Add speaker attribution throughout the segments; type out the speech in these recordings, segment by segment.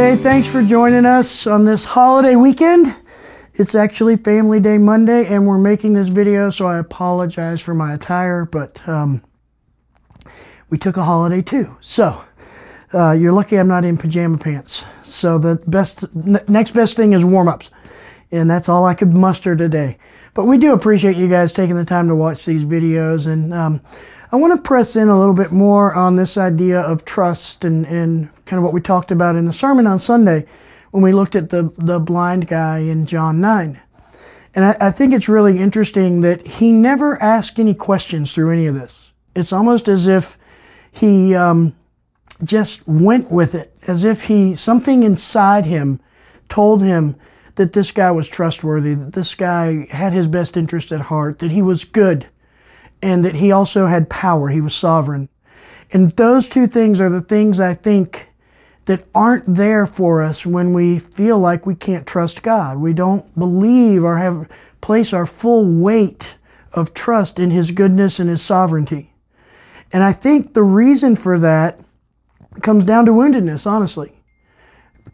Speaker 1: Hey, thanks for joining us on this holiday weekend. It's actually Family Day Monday, and we're making this video, so I apologize for my attire, but um, we took a holiday too. So uh, you're lucky I'm not in pajama pants. So the best, next best thing is warm ups, and that's all I could muster today. But we do appreciate you guys taking the time to watch these videos, and um, I want to press in a little bit more on this idea of trust and, and kind of what we talked about in the sermon on Sunday when we looked at the, the blind guy in John 9. And I, I think it's really interesting that he never asked any questions through any of this. It's almost as if he um, just went with it, as if he something inside him told him that this guy was trustworthy, that this guy had his best interest at heart, that he was good and that he also had power. He was sovereign. And those two things are the things I think that aren't there for us when we feel like we can't trust God. We don't believe or have place our full weight of trust in his goodness and his sovereignty. And I think the reason for that comes down to woundedness, honestly.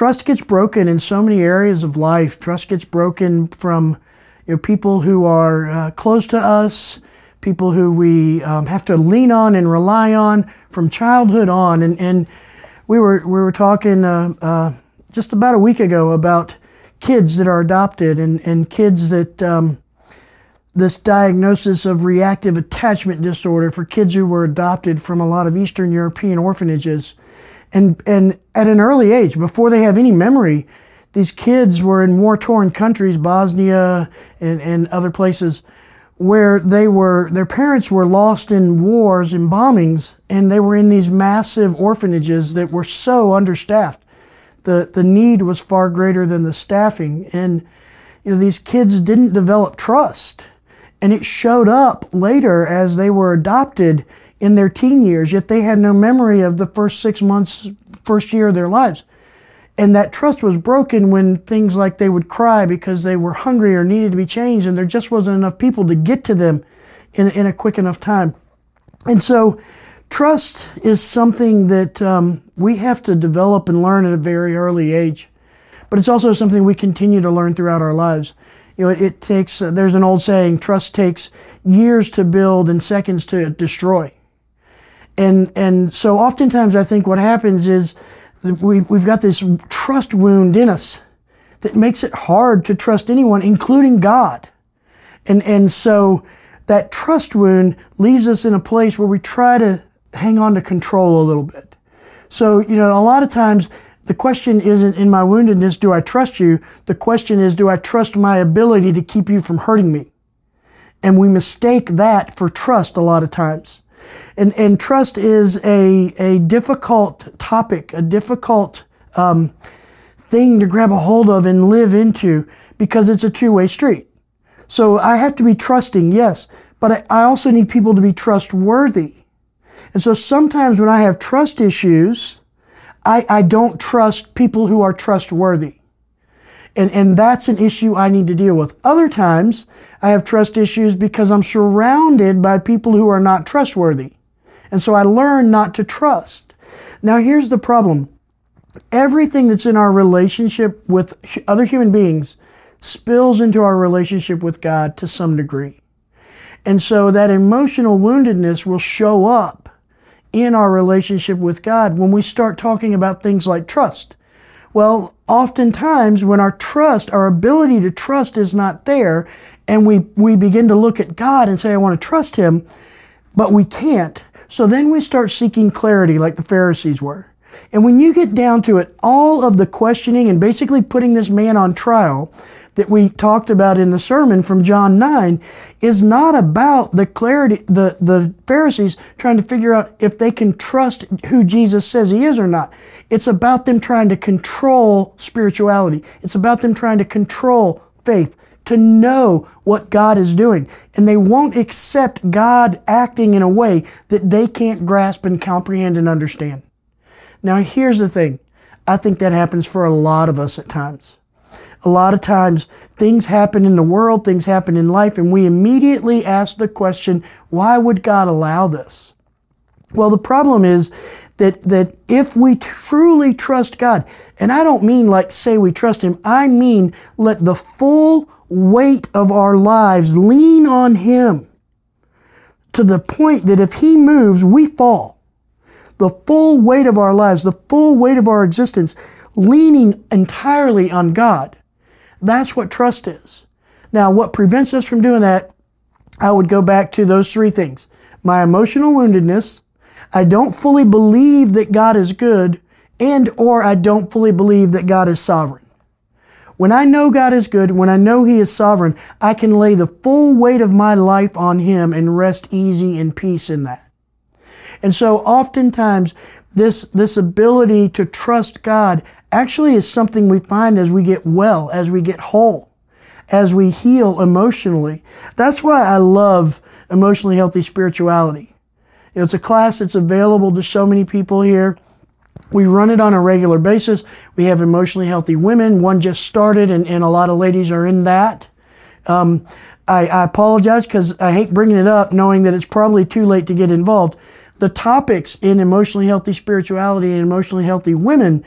Speaker 1: Trust gets broken in so many areas of life. Trust gets broken from you know, people who are uh, close to us, people who we um, have to lean on and rely on from childhood on. And, and we were we were talking uh, uh, just about a week ago about kids that are adopted and, and kids that um, this diagnosis of reactive attachment disorder for kids who were adopted from a lot of Eastern European orphanages. And, and at an early age, before they have any memory, these kids were in war torn countries, Bosnia and, and other places, where they were their parents were lost in wars and bombings and they were in these massive orphanages that were so understaffed. The the need was far greater than the staffing and you know these kids didn't develop trust. And it showed up later as they were adopted in their teen years yet they had no memory of the first 6 months first year of their lives and that trust was broken when things like they would cry because they were hungry or needed to be changed, and there just wasn't enough people to get to them in, in a quick enough time. And so, trust is something that um, we have to develop and learn at a very early age. But it's also something we continue to learn throughout our lives. You know, it, it takes, uh, there's an old saying, trust takes years to build and seconds to destroy. And, and so oftentimes I think what happens is we, we've got this trust wound in us that makes it hard to trust anyone, including God. And, and so that trust wound leaves us in a place where we try to hang on to control a little bit. So, you know, a lot of times the question isn't in my woundedness, do I trust you? The question is, do I trust my ability to keep you from hurting me? And we mistake that for trust a lot of times. And, and trust is a, a difficult topic, a difficult um, thing to grab a hold of and live into because it's a two way street. So I have to be trusting, yes, but I, I also need people to be trustworthy. And so sometimes when I have trust issues, I, I don't trust people who are trustworthy. And, and that's an issue I need to deal with. Other times, I have trust issues because I'm surrounded by people who are not trustworthy. And so I learn not to trust. Now, here's the problem everything that's in our relationship with other human beings spills into our relationship with God to some degree. And so that emotional woundedness will show up in our relationship with God when we start talking about things like trust. Well, oftentimes when our trust, our ability to trust is not there, and we, we begin to look at God and say, I want to trust Him, but we can't. So then we start seeking clarity like the Pharisees were. And when you get down to it, all of the questioning and basically putting this man on trial that we talked about in the sermon from John 9 is not about the clarity, the, the Pharisees trying to figure out if they can trust who Jesus says he is or not. It's about them trying to control spirituality. It's about them trying to control faith, to know what God is doing. And they won't accept God acting in a way that they can't grasp and comprehend and understand. Now, here's the thing I think that happens for a lot of us at times. A lot of times, things happen in the world, things happen in life, and we immediately ask the question, why would God allow this? Well, the problem is that, that if we truly trust God, and I don't mean like say we trust Him, I mean let the full weight of our lives lean on Him to the point that if He moves, we fall. The full weight of our lives, the full weight of our existence, leaning entirely on God. That's what trust is. Now, what prevents us from doing that, I would go back to those three things. My emotional woundedness, I don't fully believe that God is good, and or I don't fully believe that God is sovereign. When I know God is good, when I know He is sovereign, I can lay the full weight of my life on Him and rest easy in peace in that. And so oftentimes this, this ability to trust God actually is something we find as we get well, as we get whole, as we heal emotionally. That's why I love emotionally healthy spirituality. It's a class that's available to so many people here. We run it on a regular basis. We have emotionally healthy women. One just started, and, and a lot of ladies are in that. Um, I, I apologize because I hate bringing it up knowing that it's probably too late to get involved. The topics in emotionally healthy spirituality and emotionally healthy women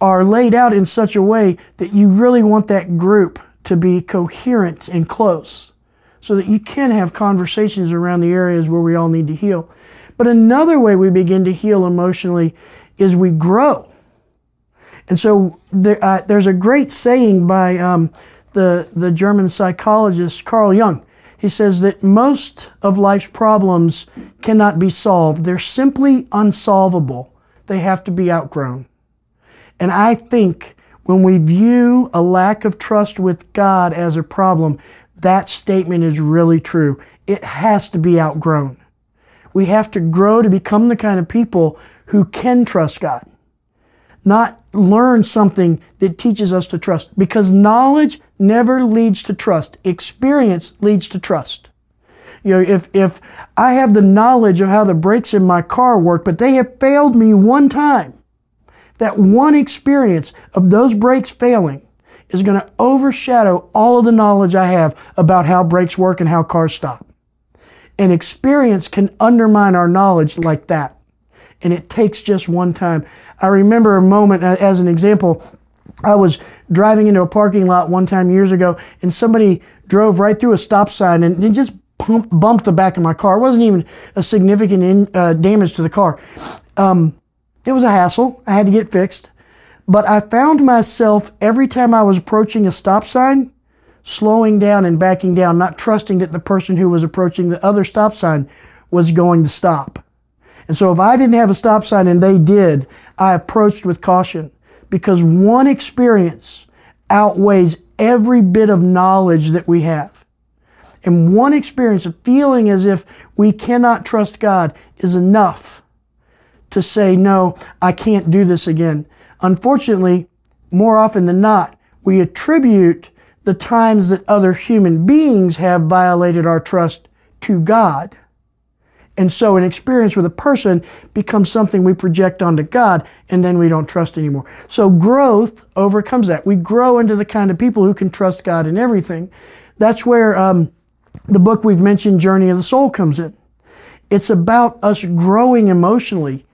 Speaker 1: are laid out in such a way that you really want that group to be coherent and close so that you can have conversations around the areas where we all need to heal. But another way we begin to heal emotionally is we grow. And so there, uh, there's a great saying by um, the, the German psychologist Carl Jung. He says that most of life's problems cannot be solved. They're simply unsolvable. They have to be outgrown. And I think when we view a lack of trust with God as a problem, that statement is really true. It has to be outgrown. We have to grow to become the kind of people who can trust God, not learn something that teaches us to trust, because knowledge never leads to trust. Experience leads to trust. You know, if, if I have the knowledge of how the brakes in my car work, but they have failed me one time, that one experience of those brakes failing is going to overshadow all of the knowledge I have about how brakes work and how cars stop. And experience can undermine our knowledge like that. And it takes just one time. I remember a moment, as an example, I was driving into a parking lot one time years ago, and somebody drove right through a stop sign and, just pump, bumped the back of my car. It wasn't even a significant in, uh, damage to the car. Um, it was a hassle. I had to get fixed. But I found myself every time I was approaching a stop sign, slowing down and backing down, not trusting that the person who was approaching the other stop sign was going to stop. And so if I didn't have a stop sign and they did, I approached with caution because one experience outweighs every bit of knowledge that we have. And one experience of feeling as if we cannot trust God is enough to say, no, I can't do this again. Unfortunately, more often than not, we attribute the times that other human beings have violated our trust to God. And so an experience with a person becomes something we project onto God and then we don't trust anymore. So growth overcomes that. We grow into the kind of people who can trust God in everything. That's where um, the book we've mentioned, Journey of the Soul, comes in. It's about us growing emotionally,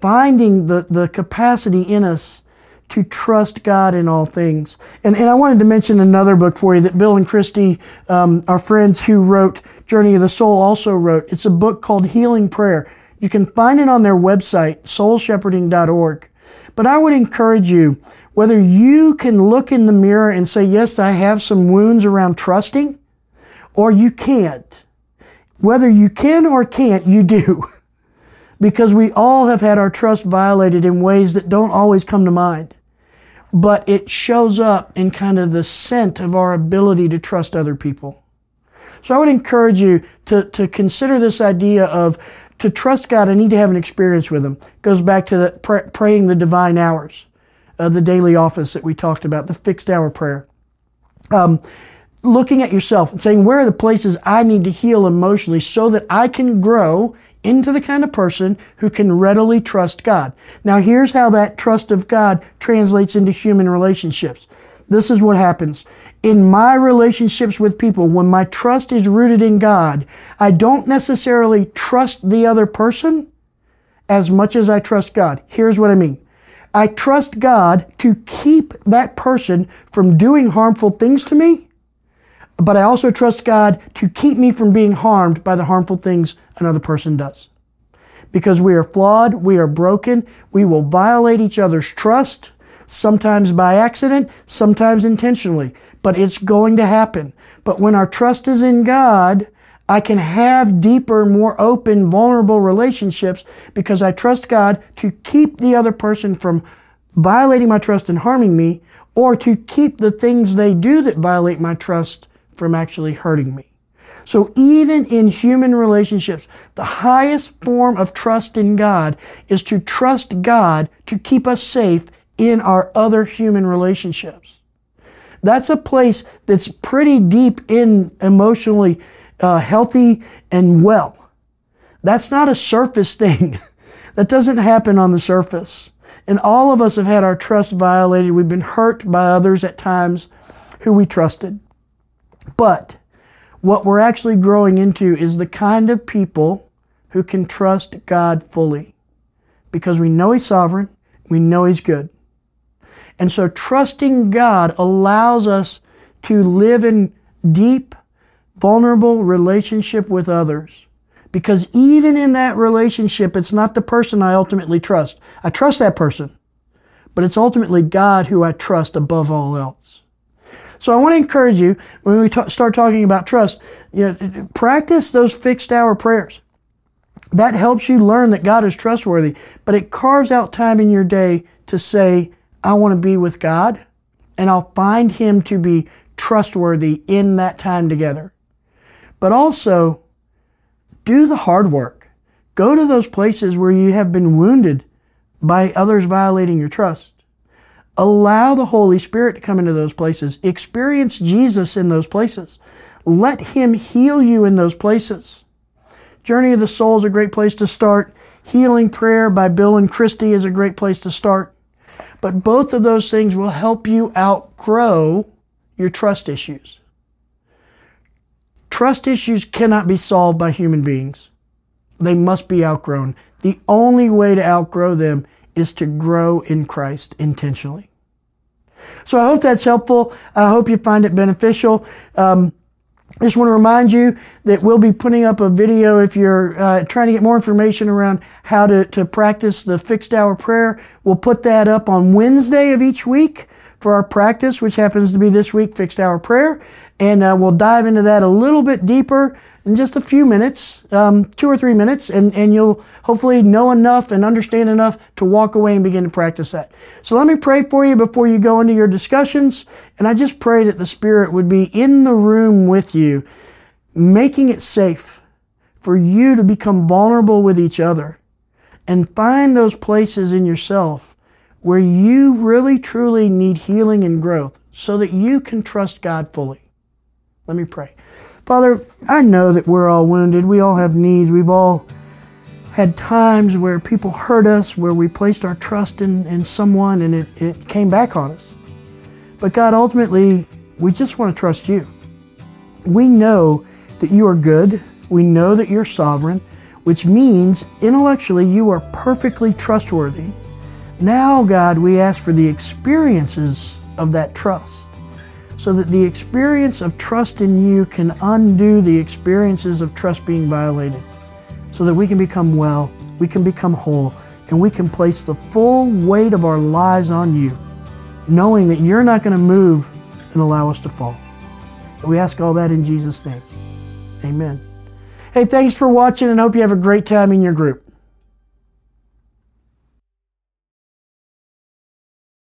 Speaker 1: finding the, the capacity in us to trust God in all things. And, and I wanted to mention another book for you that Bill and Kristi, um, our friends who wrote Journey of the Soul, also wrote. It's a book called Healing Prayer. You can find it on their website, soulshepherding.org. But I would encourage you, whether you can look in the mirror and say, Yes, I have some wounds around trusting, or you can't. Whether you can or can't, you do. because we all have had our trust violated in ways that don't always come to mind but it shows up in kind of the scent of our ability to trust other people. So I would encourage you to, to consider this idea of to trust God, I need to have an experience with Him. It goes back to the pr- praying the divine hours, uh, the daily office that we talked about, the fixed hour prayer. Um, looking at yourself and saying, where are the places I need to heal emotionally so that I can grow into the kind of person who can readily trust God. Now, here's how that trust of God translates into human relationships. This is what happens. In my relationships with people, when my trust is rooted in God, I don't necessarily trust the other person as much as I trust God. Here's what I mean. I trust God to keep that person from doing harmful things to me, but I also trust God to keep me from being harmed by the harmful things another person does. Because we are flawed, we are broken, we will violate each other's trust, sometimes by accident, sometimes intentionally, but it's going to happen. But when our trust is in God, I can have deeper, more open, vulnerable relationships because I trust God to keep the other person from violating my trust and harming me, or to keep the things they do that violate my trust from actually hurting me. So even in human relationships, the highest form of trust in God is to trust God to keep us safe in our other human relationships. That's a place that's pretty deep in emotionally uh, healthy and well. That's not a surface thing. that doesn't happen on the surface. And all of us have had our trust violated. We've been hurt by others at times who we trusted. But what we're actually growing into is the kind of people who can trust God fully because we know He's sovereign, we know He's good. And so trusting God allows us to live in deep, vulnerable relationship with others. Because even in that relationship, it's not the person I ultimately trust. I trust that person, but it's ultimately God who I trust above all else. So I want to encourage you when we t- start talking about trust, you know, practice those fixed hour prayers. That helps you learn that God is trustworthy, but it carves out time in your day to say, I want to be with God, and I'll find Him to be trustworthy in that time together. But also, do the hard work. Go to those places where you have been wounded by others violating your trust. Allow the Holy Spirit to come into those places. Experience Jesus in those places. Let Him heal you in those places. Journey of the Soul is a great place to start. Healing Prayer by Bill and Kristi is a great place to start. But both of those things will help you outgrow your trust issues. Trust issues cannot be solved by human beings. They must be outgrown. The only way to outgrow them is to grow in Christ intentionally. So I hope that's helpful. I hope you find it beneficial. Um, just want to remind you that we'll be putting up a video if you're uh, trying to get more information around how to, to practice the fixed hour prayer. We'll put that up on Wednesday of each week for our practice, which happens to be this week, Fixed Hour Prayer. And uh, we'll dive into that a little bit deeper in just a few minutes, um, two or three minutes, and, and you'll hopefully know enough and understand enough to walk away and begin to practice that. So let me pray for you before you go into your discussions. And I just pray that the Spirit would be in the room with you, making it safe for you to become vulnerable with each other and find those places in yourself where you really truly need healing and growth so that you can trust God fully. Let me pray. Father, I know that we're all wounded. We all have needs. We've all had times where people hurt us, where we placed our trust in, in someone and it, it came back on us. But God, ultimately, we just want to trust you. We know that you are good. We know that you're sovereign, which means intellectually you are perfectly trustworthy now, God, we ask for the experiences of that trust so that the experience of trust in you can undo the experiences of trust being violated, so that we can become well, we can become whole, and we can place the full weight of our lives on you, knowing that you're not going to move and allow us to fall. We ask all that in Jesus' name. Amen. Hey, thanks for watching and hope you have a great time in your group.